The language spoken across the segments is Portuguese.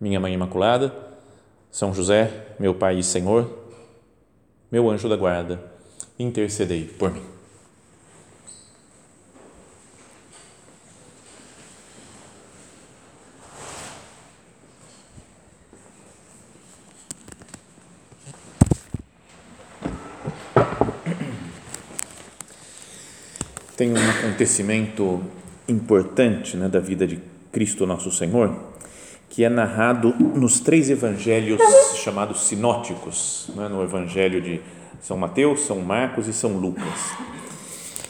Minha Mãe Imaculada, São José, meu Pai e Senhor, meu anjo da guarda, intercedei por mim. Tem um acontecimento importante né, da vida de Cristo Nosso Senhor, que é narrado nos três evangelhos chamados sinóticos, né, no evangelho de São Mateus, São Marcos e São Lucas.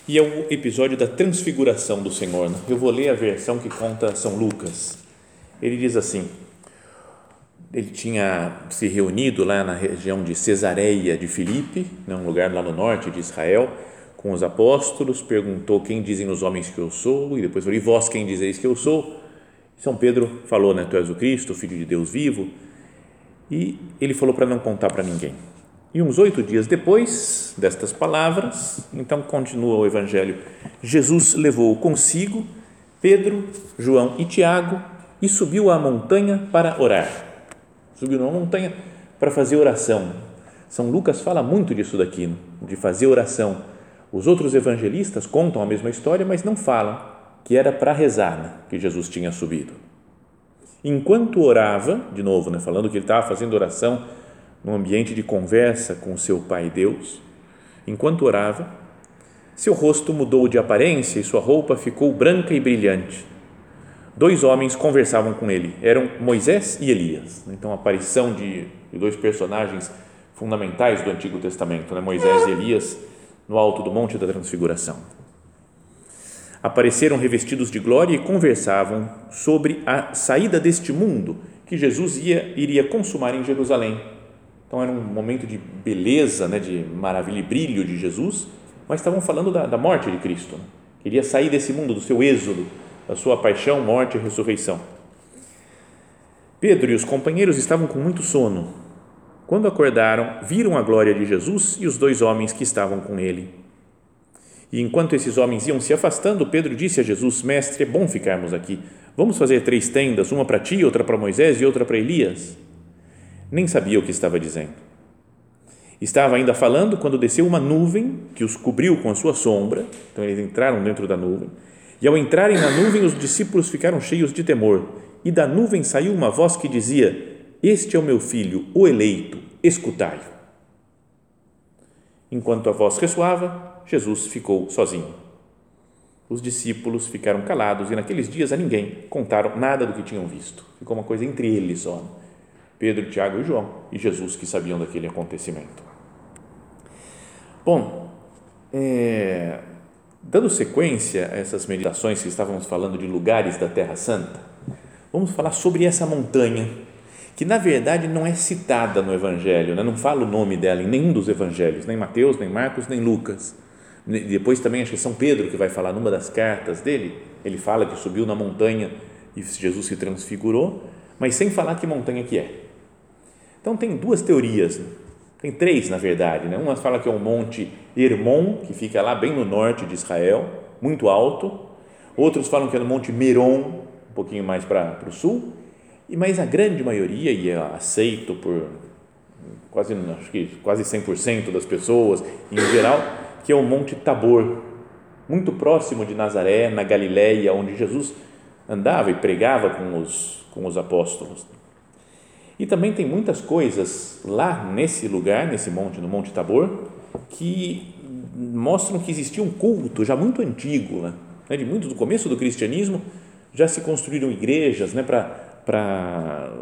E é o episódio da transfiguração do Senhor. Né? Eu vou ler a versão que conta São Lucas. Ele diz assim: ele tinha se reunido lá na região de Cesareia de Filipe, né, um lugar lá no norte de Israel, com os apóstolos, perguntou quem dizem os homens que eu sou, e depois falou, e vós quem dizeis que eu sou? São Pedro falou, né, tu és o Cristo, o Filho de Deus vivo, e ele falou para não contar para ninguém. E uns oito dias depois destas palavras, então continua o Evangelho, Jesus levou consigo Pedro, João e Tiago e subiu à montanha para orar. Subiu numa montanha para fazer oração. São Lucas fala muito disso daqui, de fazer oração os outros evangelistas contam a mesma história, mas não falam que era para rezar né, que Jesus tinha subido. Enquanto orava, de novo, né, falando que ele estava fazendo oração num ambiente de conversa com seu Pai Deus, enquanto orava, seu rosto mudou de aparência e sua roupa ficou branca e brilhante. Dois homens conversavam com ele, eram Moisés e Elias. Então, a aparição de, dois personagens fundamentais do Antigo Testamento, né, Moisés e Elias no alto do Monte da Transfiguração. Apareceram revestidos de glória e conversavam sobre a saída deste mundo que Jesus ia, iria consumar em Jerusalém. Então era um momento de beleza, né, de maravilha e brilho de Jesus, mas estavam falando da, da morte de Cristo. Né? Queria sair desse mundo, do seu êxodo, da sua paixão, morte e ressurreição. Pedro e os companheiros estavam com muito sono quando acordaram, viram a glória de Jesus e os dois homens que estavam com ele. E enquanto esses homens iam se afastando, Pedro disse a Jesus: Mestre, é bom ficarmos aqui. Vamos fazer três tendas, uma para ti, outra para Moisés e outra para Elias. Nem sabia o que estava dizendo. Estava ainda falando quando desceu uma nuvem que os cobriu com a sua sombra. Então eles entraram dentro da nuvem. E ao entrarem na nuvem, os discípulos ficaram cheios de temor. E da nuvem saiu uma voz que dizia: este é o meu filho, o eleito, escutai-o. Enquanto a voz ressoava, Jesus ficou sozinho. Os discípulos ficaram calados e naqueles dias a ninguém contaram nada do que tinham visto. Ficou uma coisa entre eles só. Pedro, Tiago e João e Jesus que sabiam daquele acontecimento. Bom, é, dando sequência a essas meditações que estávamos falando de lugares da Terra Santa, vamos falar sobre essa montanha que na verdade não é citada no Evangelho, né? não fala o nome dela em nenhum dos Evangelhos, nem Mateus, nem Marcos, nem Lucas. Depois também acho que São Pedro que vai falar numa das cartas dele, ele fala que subiu na montanha e Jesus se transfigurou, mas sem falar que montanha que é. Então tem duas teorias, né? tem três na verdade, né? uma fala que é o monte Hermon, que fica lá bem no norte de Israel, muito alto, outros falam que é no monte Meron, um pouquinho mais para o sul, e mas a grande maioria e é aceito por quase acho que quase 100% das pessoas em geral, que é o Monte Tabor, muito próximo de Nazaré, na Galileia, onde Jesus andava e pregava com os com os apóstolos. E também tem muitas coisas lá nesse lugar, nesse monte, no Monte Tabor, que mostram que existia um culto já muito antigo, né? de muito do começo do cristianismo, já se construíram igrejas, né, para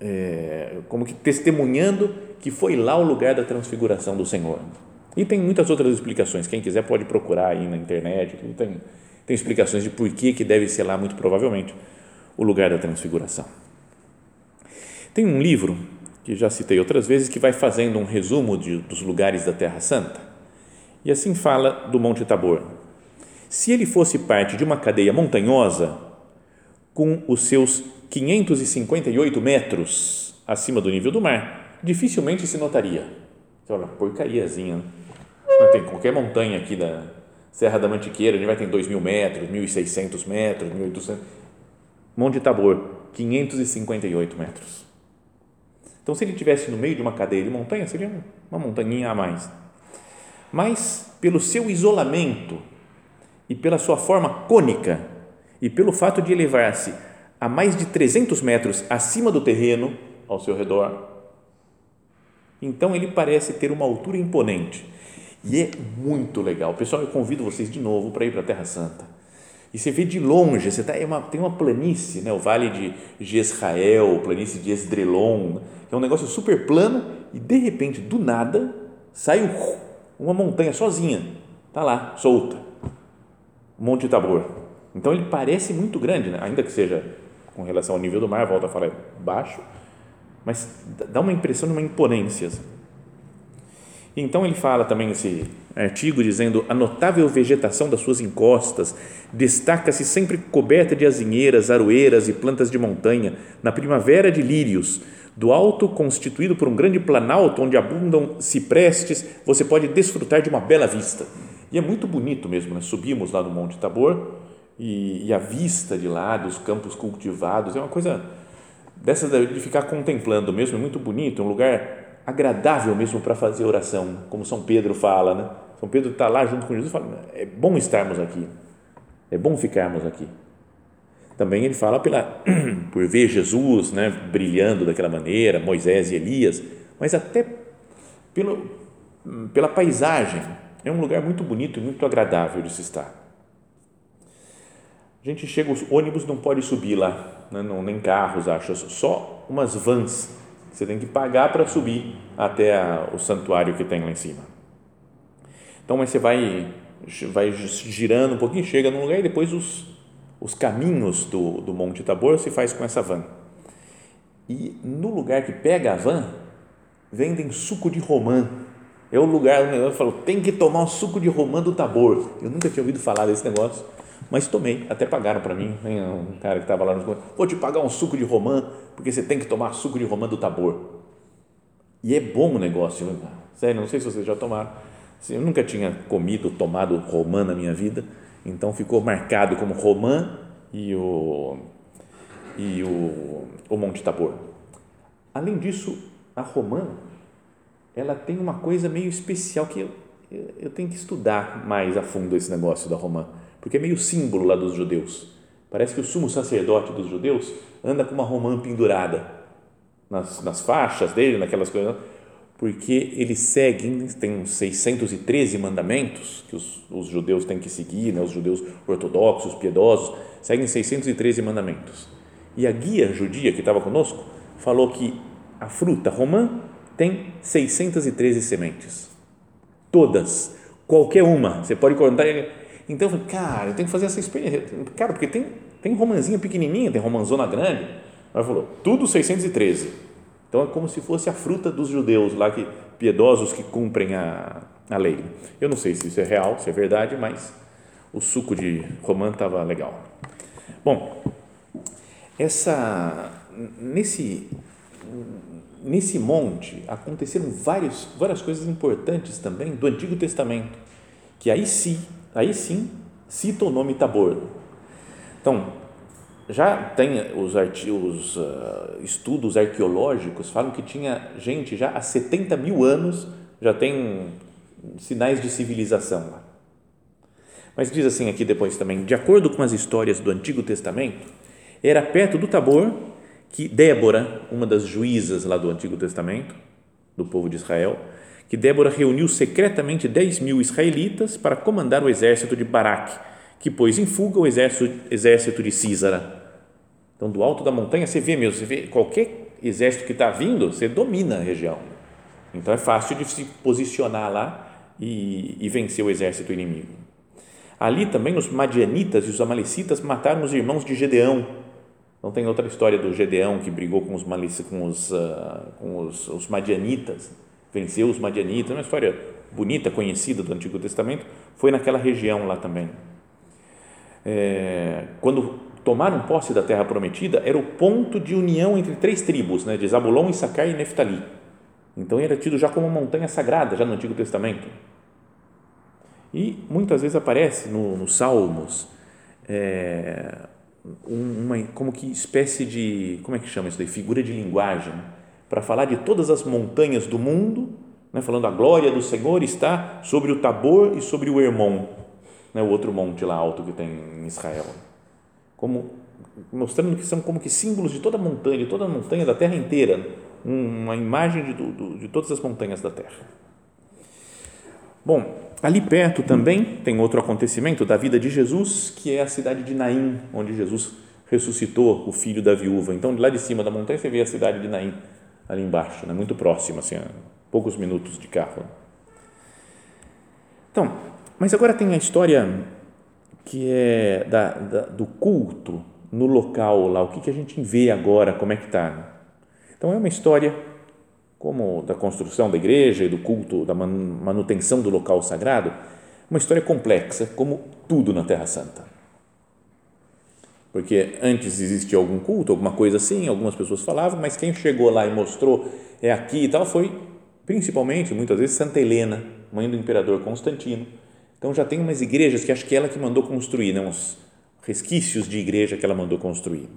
é, como que testemunhando que foi lá o lugar da transfiguração do Senhor. E tem muitas outras explicações. Quem quiser pode procurar aí na internet. Tem, tem explicações de por que, que deve ser lá, muito provavelmente, o lugar da transfiguração. Tem um livro que já citei outras vezes que vai fazendo um resumo de, dos lugares da Terra Santa e assim fala do Monte Tabor. Se ele fosse parte de uma cadeia montanhosa com os seus 558 metros acima do nível do mar, dificilmente se notaria. Olha, porcariazinha. Né? Tem qualquer montanha aqui da Serra da Mantiqueira, a gente vai ter 2 mil metros, 1.600 metros, 1.800. Monte Tabor, 558 metros. Então, se ele estivesse no meio de uma cadeia de montanha, seria uma montanha a mais. Mas, pelo seu isolamento e pela sua forma cônica e pelo fato de elevar-se a mais de 300 metros acima do terreno ao seu redor, então ele parece ter uma altura imponente. E é muito legal. Pessoal, eu convido vocês de novo para ir para a Terra Santa e você vê de longe, você tá, é uma, tem uma planície, né, o vale de Jezrael, planície de Esdrelon, é um negócio super plano e de repente, do nada, sai uma montanha sozinha, tá lá, solta, Monte Tabor. Então ele parece muito grande, né? ainda que seja com relação ao nível do mar, volta a falar baixo, mas dá uma impressão de uma imponência. Assim. Então ele fala também esse artigo dizendo a notável vegetação das suas encostas destaca-se sempre coberta de azinheiras, aroeiras e plantas de montanha, na primavera de lírios, do alto constituído por um grande planalto onde abundam ciprestes, você pode desfrutar de uma bela vista. E é muito bonito mesmo, né? subimos lá no Monte Tabor e, e a vista de lá, dos campos cultivados, é uma coisa dessa de ficar contemplando mesmo, é muito bonito, é um lugar agradável mesmo para fazer oração, como São Pedro fala, né? São Pedro está lá junto com Jesus fala: é bom estarmos aqui, é bom ficarmos aqui. Também ele fala pela, por ver Jesus né, brilhando daquela maneira, Moisés e Elias, mas até pelo, pela paisagem. É um lugar muito bonito e muito agradável de se estar. A gente chega, os ônibus não pode subir lá, né, não, nem carros, acho, só umas vans você tem que pagar para subir até a, o santuário que tem lá em cima. Então, mas você vai, vai girando um pouquinho, chega num lugar e depois os, os caminhos do, do Monte Tabor se faz com essa van. E no lugar que pega a van, vendem suco de romã. É o lugar onde eu falo, tem que tomar o suco de romã do Tabor. Eu nunca tinha ouvido falar desse negócio, mas tomei. Até pagaram para mim. Um cara que estava lá no vou te pagar um suco de romã porque você tem que tomar suco de romã do Tabor. E é bom o negócio, né? sério, não sei se vocês já tomaram. Eu nunca tinha comido, tomado romã na minha vida, então ficou marcado como romã e o, e o, o Monte Tabor. Além disso, a romã, ela tem uma coisa meio especial que eu, eu tenho que estudar mais a fundo esse negócio da romã, porque é meio símbolo lá dos judeus. Parece que o sumo sacerdote dos judeus anda com uma romã pendurada nas, nas faixas dele, naquelas coisas, porque eles seguem, tem uns 613 mandamentos que os, os judeus têm que seguir, né, os judeus ortodoxos, piedosos, seguem 613 mandamentos. E a guia judia que estava conosco falou que a fruta romã tem 613 sementes. Todas, qualquer uma, você pode contar então eu falei, cara, eu tenho que fazer essa experiência. Cara, porque tem, tem romanzinha pequenininha, tem romanzona grande. Ela falou, tudo 613. Então é como se fosse a fruta dos judeus lá, que piedosos que cumprem a, a lei. Eu não sei se isso é real, se é verdade, mas o suco de romã estava legal. Bom, essa nesse nesse monte aconteceram vários, várias coisas importantes também do Antigo Testamento, que aí sim aí sim cita o nome Tabor. Então, já tem os, os uh, estudos arqueológicos falam que tinha gente já há 70 mil anos já tem sinais de civilização lá. Mas diz assim aqui depois também, de acordo com as histórias do Antigo Testamento, era perto do Tabor que Débora, uma das juízas lá do Antigo Testamento, do povo de Israel, que Débora reuniu secretamente 10 mil israelitas para comandar o exército de Baraque, que pôs em fuga o exército, exército de Císara. Então, do alto da montanha, você vê mesmo, você vê qualquer exército que está vindo, você domina a região. Então, é fácil de se posicionar lá e, e vencer o exército inimigo. Ali também os madianitas e os amalecitas mataram os irmãos de Gedeão, Então tem outra história do Gedeão que brigou com os, com os, uh, com os, os madianitas, venceu os madianitas, uma história bonita, conhecida do Antigo Testamento, foi naquela região lá também. É, quando tomaram posse da terra prometida, era o ponto de união entre três tribos, né, de Zabulon, Issacar e Neftali. Então era tido já como uma montanha sagrada, já no Antigo Testamento. E muitas vezes aparece nos no Salmos é, uma como que espécie de, como é que chama isso daí? Figura de linguagem, para falar de todas as montanhas do mundo, né, falando a glória do Senhor está sobre o Tabor e sobre o Hermon, né, o outro monte lá alto que tem em Israel. Como, mostrando que são como que símbolos de toda a montanha, de toda a montanha da terra inteira, uma imagem de, de, todas as montanhas da terra. Bom, ali perto também tem outro acontecimento da vida de Jesus, que é a cidade de Naim, onde Jesus ressuscitou o filho da viúva. Então, lá de cima da montanha você vê a cidade de Naim, ali embaixo, né? muito próxima, assim, poucos minutos de carro. Então, mas agora tem a história que é da, da, do culto no local lá, o que, que a gente vê agora, como é que está. Então, é uma história como da construção da igreja e do culto, da manutenção do local sagrado, uma história complexa, como tudo na Terra Santa. Porque antes existia algum culto, alguma coisa assim, algumas pessoas falavam, mas quem chegou lá e mostrou é aqui e tal foi principalmente, muitas vezes, Santa Helena, mãe do imperador Constantino. Então já tem umas igrejas que acho que é ela que mandou construir, né? uns resquícios de igreja que ela mandou construir.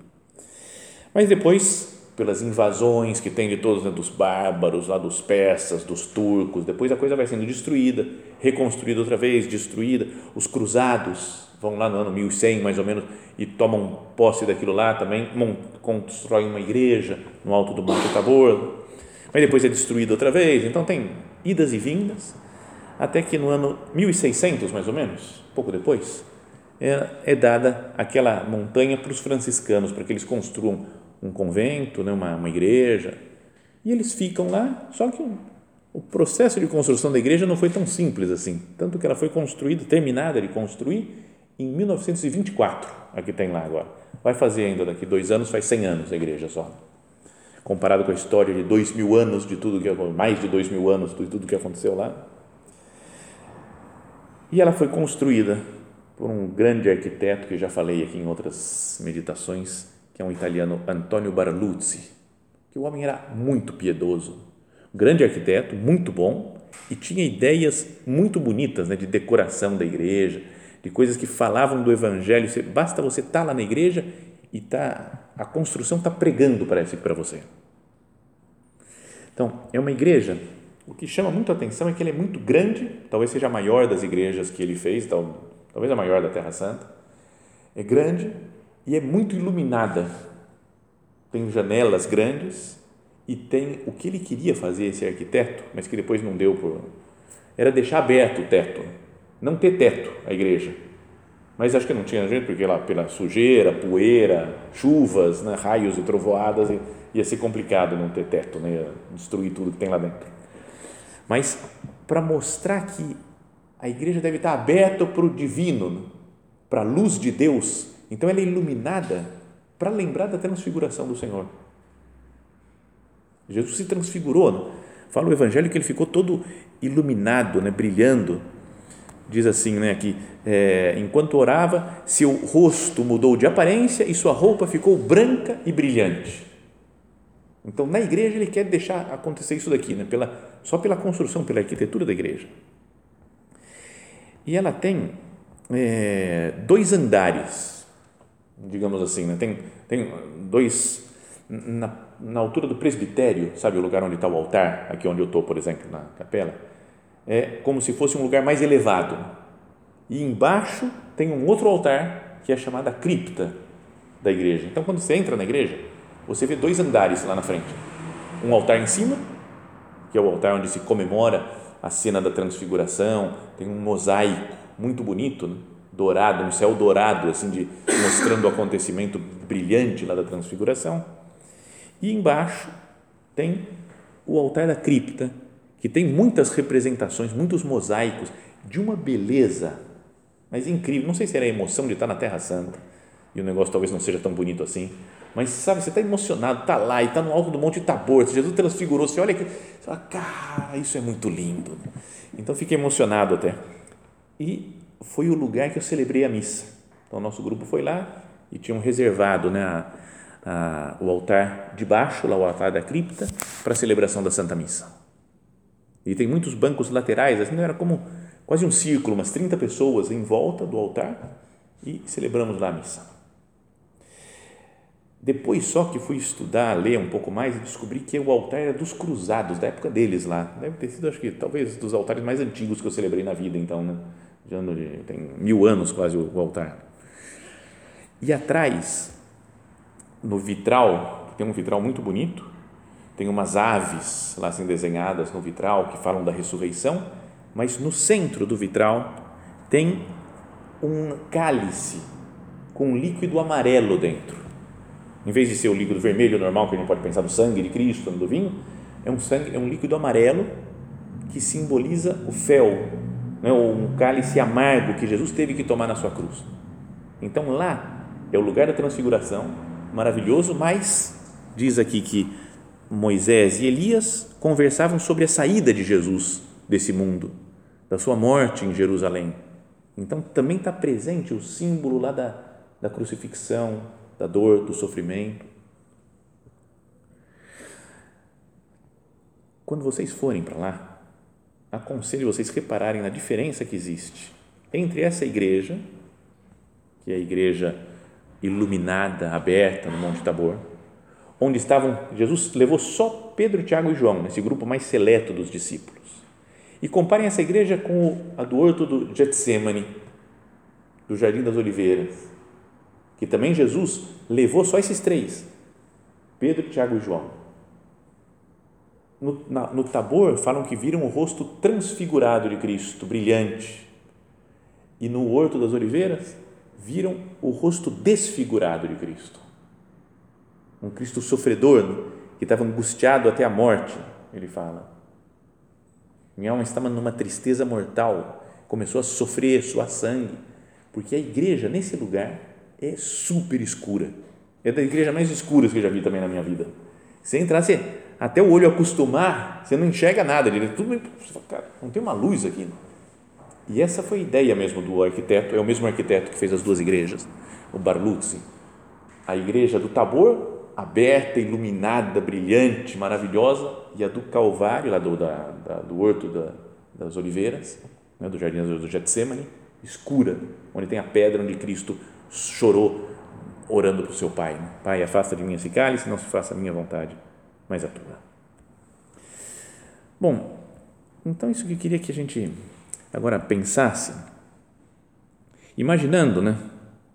Mas depois pelas invasões que tem de todos, né, dos bárbaros, lá dos persas, dos turcos, depois a coisa vai sendo destruída, reconstruída outra vez, destruída. Os cruzados vão lá no ano 1100 mais ou menos e tomam posse daquilo lá também, constroem uma igreja no alto do Monte Tabor, mas depois é destruída outra vez. Então tem idas e vindas, até que no ano 1600 mais ou menos, pouco depois, é, é dada aquela montanha para os franciscanos, para que eles construam um convento, né, uma, uma igreja, e eles ficam lá, só que o, processo de construção da igreja não foi tão simples assim, tanto que ela foi construída, terminada de construir em 1924, a que tem lá agora. Vai fazer ainda daqui dois anos, faz 100 anos a igreja só. Comparado com a história de dois mil anos de tudo que mais de dois mil anos de tudo que aconteceu lá. E ela foi construída por um grande arquiteto que já falei aqui em outras meditações, que é um italiano Antonio Barluzzi, que o homem era muito piedoso, grande arquiteto, muito bom e tinha ideias muito bonitas né, de decoração da igreja, de coisas que falavam do evangelho. Basta você estar tá lá na igreja e tá, a construção está pregando, parece, para você. Então, é uma igreja. O que chama muito atenção é que ele é muito grande, talvez seja a maior das igrejas que ele fez, talvez a maior da Terra Santa. É grande, e é muito iluminada. Tem janelas grandes e tem o que ele queria fazer esse arquiteto, mas que depois não deu por era deixar aberto o teto, não ter teto a igreja. Mas acho que não tinha jeito porque lá pela sujeira, poeira, chuvas, né, raios e trovoadas ia ser complicado não ter teto, né, destruir tudo que tem lá dentro. Mas para mostrar que a igreja deve estar aberta para o divino, para a luz de Deus então ela é iluminada para lembrar da transfiguração do Senhor. Jesus se transfigurou. Né? Fala o Evangelho que ele ficou todo iluminado, né? brilhando. Diz assim, né, aqui, é, enquanto orava, seu rosto mudou de aparência e sua roupa ficou branca e brilhante. Então, na igreja, ele quer deixar acontecer isso daqui, né, pela, só pela construção, pela arquitetura da igreja. E ela tem é, dois andares digamos assim, né? tem, tem dois, na, na altura do presbitério, sabe o lugar onde está o altar, aqui onde eu estou, por exemplo, na capela, é como se fosse um lugar mais elevado. E embaixo tem um outro altar que é chamada cripta da igreja. Então, quando você entra na igreja, você vê dois andares lá na frente. Um altar em cima, que é o altar onde se comemora a cena da transfiguração, tem um mosaico muito bonito, né? Dourado, um céu dourado, assim, de, mostrando o acontecimento brilhante lá da transfiguração. E embaixo tem o altar da cripta, que tem muitas representações, muitos mosaicos, de uma beleza, mas incrível. Não sei se era a emoção de estar na Terra Santa, e o negócio talvez não seja tão bonito assim, Mas sabe, você está emocionado, está lá e está no alto do Monte Tabor, Jesus transfigurou, você olha aqui, você fala, cara, isso é muito lindo. Então fiquei emocionado até. E foi o lugar que eu celebrei a missa. Então, o nosso grupo foi lá e tinham reservado né, a, a, o altar de baixo, lá o altar da cripta, para a celebração da Santa Missa. E tem muitos bancos laterais, assim, era como quase um círculo, umas 30 pessoas em volta do altar e celebramos lá a missa. Depois só que fui estudar, ler um pouco mais e descobri que o altar era dos cruzados, da época deles lá. Deve ter sido, acho que, talvez dos altares mais antigos que eu celebrei na vida, então, né? Já tem mil anos quase o, altar. E atrás, no vitral, tem um vitral muito bonito, tem umas aves lá assim desenhadas no vitral que falam da ressurreição, mas no centro do vitral tem um cálice com um líquido amarelo dentro em vez de ser o líquido vermelho normal, que a gente pode pensar no sangue de Cristo, no do vinho, é um, sangue, é um líquido amarelo que simboliza o fel, ou um cálice amargo que Jesus teve que tomar na sua cruz. Então lá é o lugar da transfiguração, maravilhoso, mas diz aqui que Moisés e Elias conversavam sobre a saída de Jesus desse mundo, da sua morte em Jerusalém. Então também está presente o símbolo lá da, da crucifixão, da dor, do sofrimento. Quando vocês forem para lá, aconselho vocês repararem na diferença que existe entre essa igreja, que é a igreja iluminada, aberta no Monte Tabor, onde estavam, Jesus levou só Pedro, Tiago e João, nesse grupo mais seleto dos discípulos. E comparem essa igreja com a do horto do Getsemane, do Jardim das Oliveiras, que também Jesus levou só esses três, Pedro, Tiago e João. No, na, no Tabor falam que viram o rosto transfigurado de Cristo, brilhante. E no Horto das Oliveiras viram o rosto desfigurado de Cristo. Um Cristo sofredor, que estava angustiado até a morte, ele fala. Minha alma estava numa tristeza mortal, começou a sofrer, suar sangue, porque a igreja, nesse lugar, é super escura. É da igreja mais escura que eu já vi também na minha vida. Entrar, você, até o olho acostumar, você não enxerga nada. Ele, tudo, cara, não tem uma luz aqui. E essa foi a ideia mesmo do arquiteto, é o mesmo arquiteto que fez as duas igrejas, o Barluzzi. A igreja do Tabor, aberta, iluminada, brilhante, maravilhosa, e a do Calvário, lá do, da, da, do Horto da, das Oliveiras, né, do Jardim do Getsemane, escura, onde tem a pedra onde Cristo chorou orando para o seu pai. Né? Pai, afasta de mim esse cálice, não se faça a minha vontade, mas a tua. Bom, então isso que eu queria que a gente agora pensasse, imaginando, né?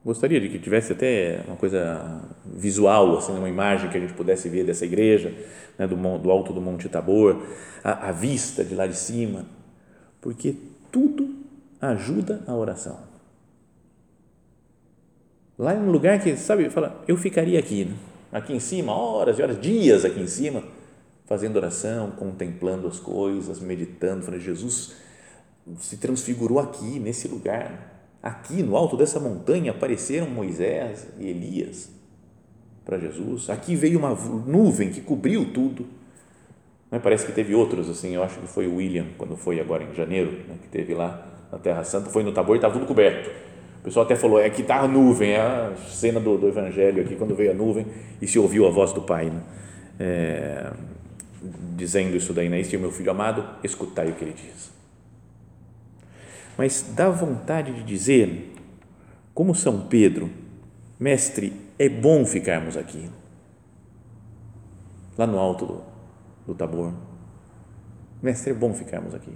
Gostaria de que tivesse até uma coisa visual, assim, uma imagem que a gente pudesse ver dessa igreja, né, do, do alto do Monte Tabor, a, a vista de lá de cima, porque tudo ajuda a oração. Lá é um lugar que, sabe, fala, eu ficaria aqui, né? Aqui em cima, horas e horas, dias aqui em cima, fazendo oração, contemplando as coisas, meditando, falando, Jesus se transfigurou aqui, nesse lugar. Aqui, no alto dessa montanha, apareceram Moisés e Elias para Jesus. Aqui veio uma nuvem que cobriu tudo. Parece que teve outros, assim, eu acho que foi o William, quando foi agora em janeiro, né, que teve lá na Terra Santa, foi no Tabor e estava tudo coberto o pessoal até falou, é que está a nuvem, é a cena do, do Evangelho aqui, quando veio a nuvem e se ouviu a voz do Pai, né? é, dizendo isso daí, né? Este é o meu filho amado, escutai o que ele diz. Mas dá vontade de dizer, como São Pedro, mestre, é bom ficarmos aqui, lá no alto do, do Tabor. Mestre, é bom ficarmos aqui.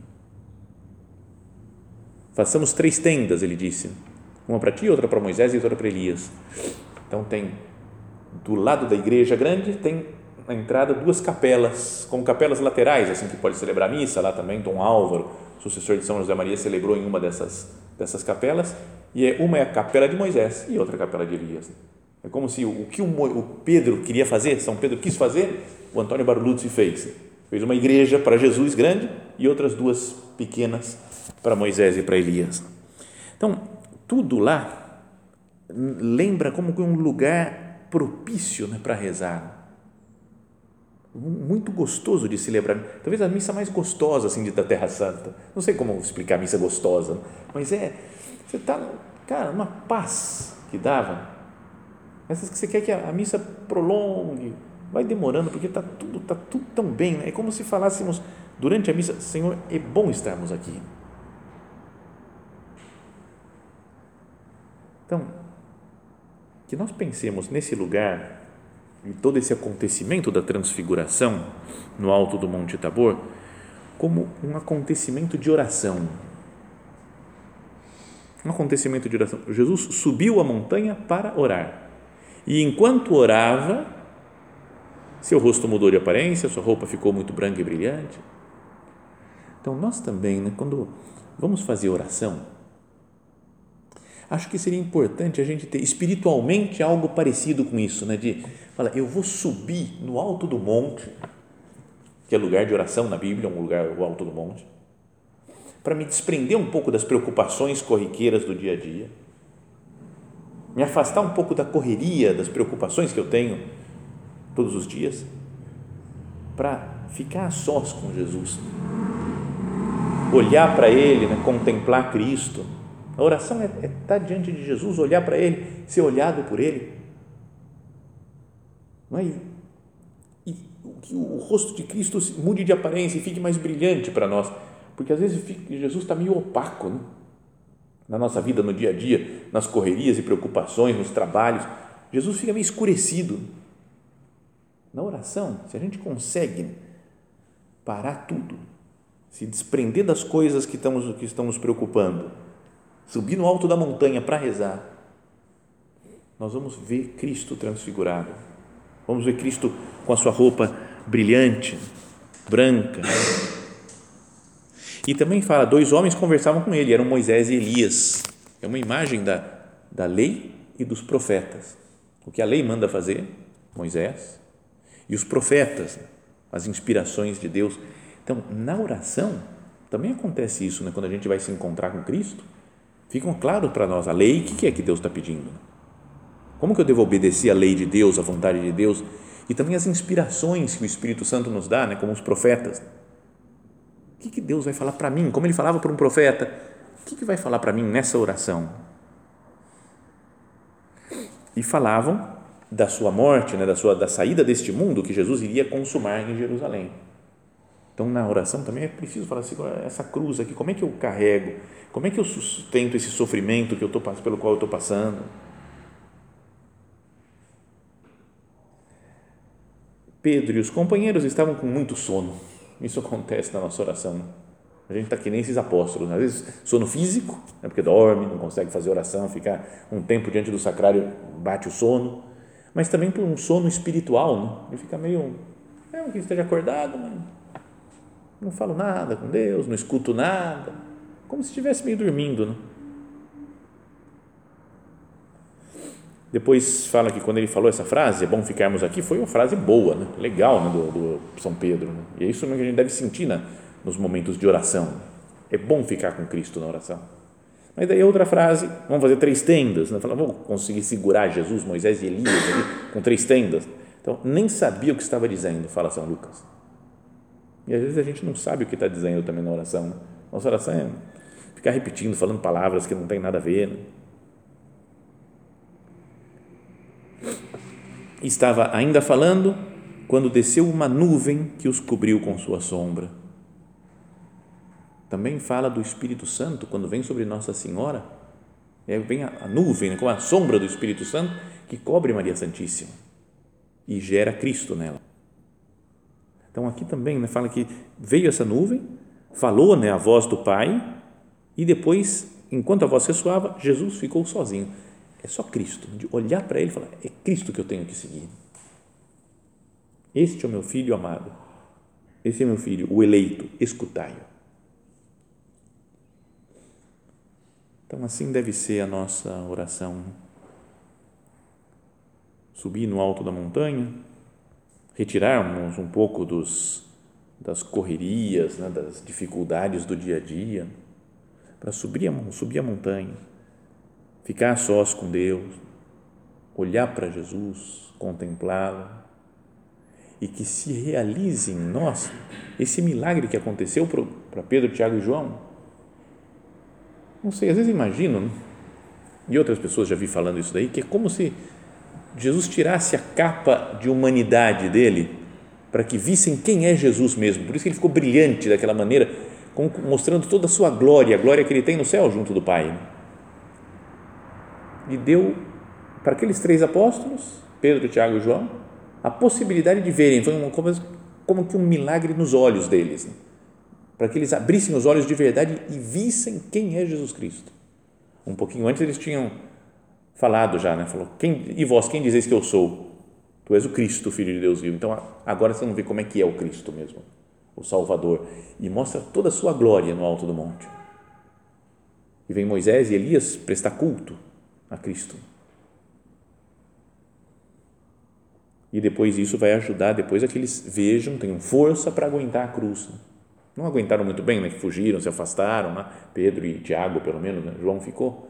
Façamos três tendas, ele disse uma para ti, outra para Moisés e outra para Elias. Então tem do lado da igreja grande tem na entrada duas capelas, como capelas laterais, assim que pode celebrar missa lá também. Dom Álvaro, sucessor de São José Maria, celebrou em uma dessas dessas capelas e é uma é a capela de Moisés e outra a capela de Elias. É como se o, o que o, o, Pedro queria fazer, São Pedro quis fazer, o Antônio Barluzzi fez. Fez uma igreja para Jesus grande e outras duas pequenas para Moisés e para Elias. Então, tudo lá lembra como que um lugar propício né, para rezar. Muito gostoso de celebrar. Talvez a missa mais gostosa assim, da Terra Santa. Não sei como explicar a missa gostosa, mas é. Você está, cara, uma paz que dava. Essas que você quer que a missa prolongue, vai demorando, porque está tudo, tá tudo tão bem. Né? É como se falássemos durante a missa: Senhor, é bom estarmos aqui. Então, que nós pensemos nesse lugar e todo esse acontecimento da transfiguração no alto do Monte Tabor como um acontecimento de oração. Um acontecimento de oração. Jesus subiu a montanha para orar. E enquanto orava, seu rosto mudou de aparência, sua roupa ficou muito branca e brilhante. Então, nós também, né, quando vamos fazer oração, acho que seria importante a gente ter espiritualmente algo parecido com isso, né? De falar, eu vou subir no alto do monte, que é lugar de oração na Bíblia, um lugar o alto do monte, para me desprender um pouco das preocupações corriqueiras do dia a dia, me afastar um pouco da correria, das preocupações que eu tenho todos os dias, para ficar a sós com Jesus, olhar para Ele, né? contemplar Cristo a oração é, é estar diante de Jesus, olhar para Ele, ser olhado por Ele. Não é? E, que o rosto de Cristo mude de aparência e fique mais brilhante para nós, porque às vezes Jesus está meio opaco né? na nossa vida, no dia a dia, nas correrias e preocupações, nos trabalhos. Jesus fica meio escurecido. Na oração, se a gente consegue parar tudo, se desprender das coisas que estamos, que estamos preocupando, subir no alto da montanha para rezar, nós vamos ver Cristo transfigurado. Vamos ver Cristo com a sua roupa brilhante, branca. E também fala: dois homens conversavam com ele, eram Moisés e Elias. É uma imagem da, da lei e dos profetas. O que a lei manda fazer, Moisés, e os profetas, as inspirações de Deus. Então, na oração, também acontece isso, né? quando a gente vai se encontrar com Cristo ficam claro para nós a lei, o que é que Deus está pedindo? Como que eu devo obedecer a lei de Deus, a vontade de Deus e também as inspirações que o Espírito Santo nos dá, né, como os profetas? O que, que Deus vai falar para mim? Como ele falava para um profeta, o que, que vai falar para mim nessa oração? E falavam da sua morte, né, da sua da saída deste mundo que Jesus iria consumar em Jerusalém. Então, na oração também é preciso falar assim, essa cruz aqui, como é que eu carrego? Como é que eu sustento esse sofrimento que eu tô, pelo qual eu estou passando? Pedro e os companheiros estavam com muito sono. Isso acontece na nossa oração. A gente está que nem esses apóstolos. Às vezes, sono físico, né, porque dorme, não consegue fazer oração, ficar um tempo diante do sacrário, bate o sono. Mas também por um sono espiritual. Né? Ele fica meio. É que esteja acordado, mas não falo nada com Deus, não escuto nada, como se estivesse meio dormindo. Né? Depois fala que quando ele falou essa frase, é bom ficarmos aqui, foi uma frase boa, né? legal né? do, do, São Pedro. Né? E é isso que a gente deve sentir né? nos momentos de oração. É bom ficar com Cristo na oração. Mas daí outra frase, vamos fazer três tendas. Né? Fala, vou conseguir segurar Jesus, Moisés e Elias ali, com três tendas. Então, nem sabia o que estava dizendo, fala São Lucas. E às vezes a gente não sabe o que está dizendo também na oração. Né? Nossa oração é ficar repetindo, falando palavras que não tem nada a ver. Né? Estava ainda falando quando desceu uma nuvem que os cobriu com sua sombra. Também fala do Espírito Santo quando vem sobre Nossa Senhora. É, vem a, a nuvem, né, a sombra do Espírito Santo que cobre Maria Santíssima e gera Cristo nela. Então aqui também né, fala que veio essa nuvem, falou né, a voz do Pai e depois, enquanto a voz ressoava, Jesus ficou sozinho. É só Cristo, de olhar para ele e falar: é Cristo que eu tenho que seguir. Este é o meu filho amado. Esse é meu filho, o eleito, escutai-o. Então, assim deve ser a nossa oração. Subir no alto da montanha, retirarmos um pouco dos, das correrias, né, das dificuldades do dia a dia, para subir a, subir a montanha, ficar sós com Deus, olhar para Jesus, contemplá-lo e que se realize em nós esse milagre que aconteceu para Pedro, Tiago e João. Não sei, às vezes imagino, né? e outras pessoas já vi falando isso daí, que é como se Jesus tirasse a capa de humanidade dele para que vissem quem é Jesus mesmo. Por isso que ele ficou brilhante daquela maneira, mostrando toda a sua glória, a glória que ele tem no céu junto do Pai. E deu para aqueles três apóstolos, Pedro, Tiago e João, a possibilidade de verem, foi uma coisa como que um milagre nos olhos deles, né? para que eles abrissem os olhos de verdade e vissem quem é Jesus Cristo. Um pouquinho antes eles tinham falado já, né? Falou, quem, e vós, quem dizeis que eu sou? Tu és o Cristo, Filho de Deus vivo. Então, agora vocês vão ver como é que é o Cristo mesmo, o Salvador. E mostra toda a sua glória no alto do monte. E vem Moisés e Elias prestar culto a Cristo. E depois isso vai ajudar, depois a que eles vejam, tenham força para aguentar a cruz. Não aguentaram muito bem, né? fugiram, se afastaram, né? Pedro e Tiago, pelo menos, né? João ficou.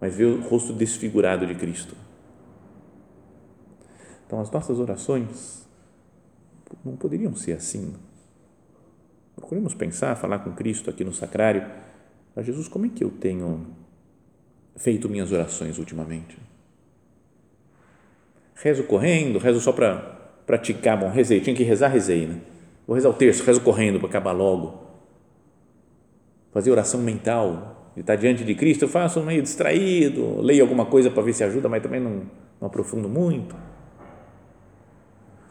Mas vê o rosto desfigurado de Cristo então, as nossas orações não poderiam ser assim. Procuremos pensar, falar com Cristo aqui no sacrário. Mas Jesus, como é que eu tenho feito minhas orações ultimamente? Rezo correndo, rezo só para praticar. Bom, rezei, tinha que rezar, rezei, né? Vou rezar o terço, rezo correndo para acabar logo. Fazer oração mental, estar diante de Cristo, eu faço meio distraído, leio alguma coisa para ver se ajuda, mas também não, não aprofundo muito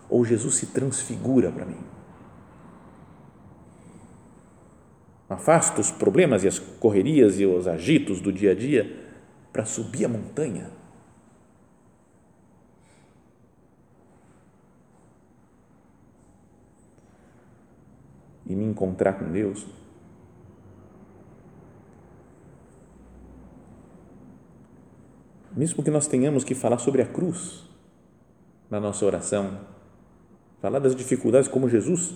ou Jesus se transfigura para mim. Afasta os problemas e as correrias e os agitos do dia a dia para subir a montanha. E me encontrar com Deus. Mesmo que nós tenhamos que falar sobre a cruz na nossa oração, falar das dificuldades, como Jesus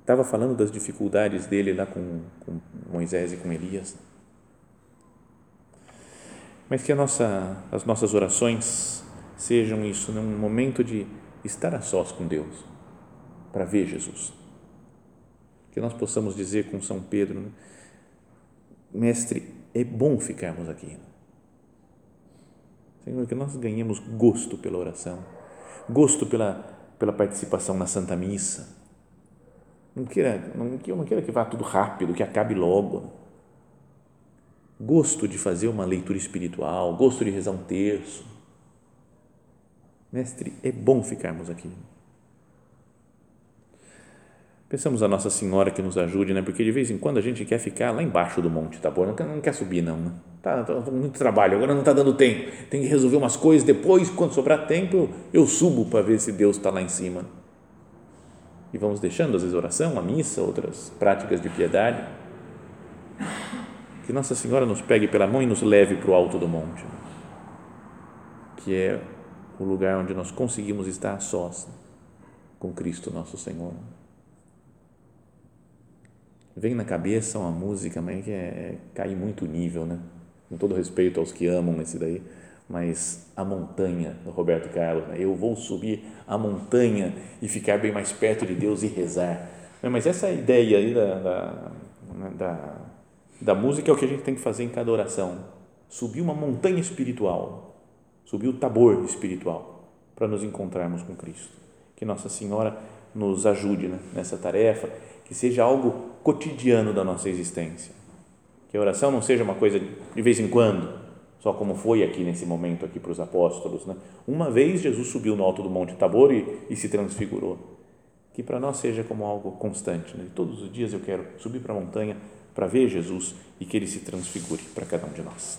estava falando das dificuldades dele lá com, com Moisés e com Elias. Mas que nossa, as nossas orações sejam isso, num momento de estar a sós com Deus, para ver Jesus. Que nós possamos dizer com São Pedro? Mestre, é bom ficarmos aqui. Senhor, que nós ganhemos gosto pela oração, gosto pela pela participação na Santa Missa. Não queira, não, não queira que vá tudo rápido, que acabe logo. Gosto de fazer uma leitura espiritual, gosto de rezar um terço. Mestre, é bom ficarmos aqui. Pensamos a Nossa Senhora que nos ajude, né? Porque de vez em quando a gente quer ficar lá embaixo do monte Tabor, não quer, não quer subir não, né? Tá, tá, muito trabalho, agora não está dando tempo. Tem que resolver umas coisas, depois, quando sobrar tempo, eu, eu subo para ver se Deus está lá em cima. E vamos deixando, às vezes, oração, a missa, outras práticas de piedade. Que Nossa Senhora nos pegue pela mão e nos leve para o alto do monte, que é o lugar onde nós conseguimos estar sós com Cristo nosso Senhor vem na cabeça uma música, mas que é, cai muito nível, né? Com todo respeito aos que amam esse daí, mas a montanha do Roberto Carlos, né? eu vou subir a montanha e ficar bem mais perto de Deus e rezar. Mas essa ideia aí da, da, né, da, da música é o que a gente tem que fazer em cada oração. Subir uma montanha espiritual, subir o tabor espiritual para nos encontrarmos com Cristo. Que Nossa Senhora nos ajude né, nessa tarefa que seja algo cotidiano da nossa existência. Que a oração não seja uma coisa de vez em quando, só como foi aqui nesse momento aqui para os apóstolos. Né? Uma vez Jesus subiu no alto do Monte Tabor e, e se transfigurou. Que para nós seja como algo constante. Né? Todos os dias eu quero subir para a montanha para ver Jesus e que Ele se transfigure para cada um de nós.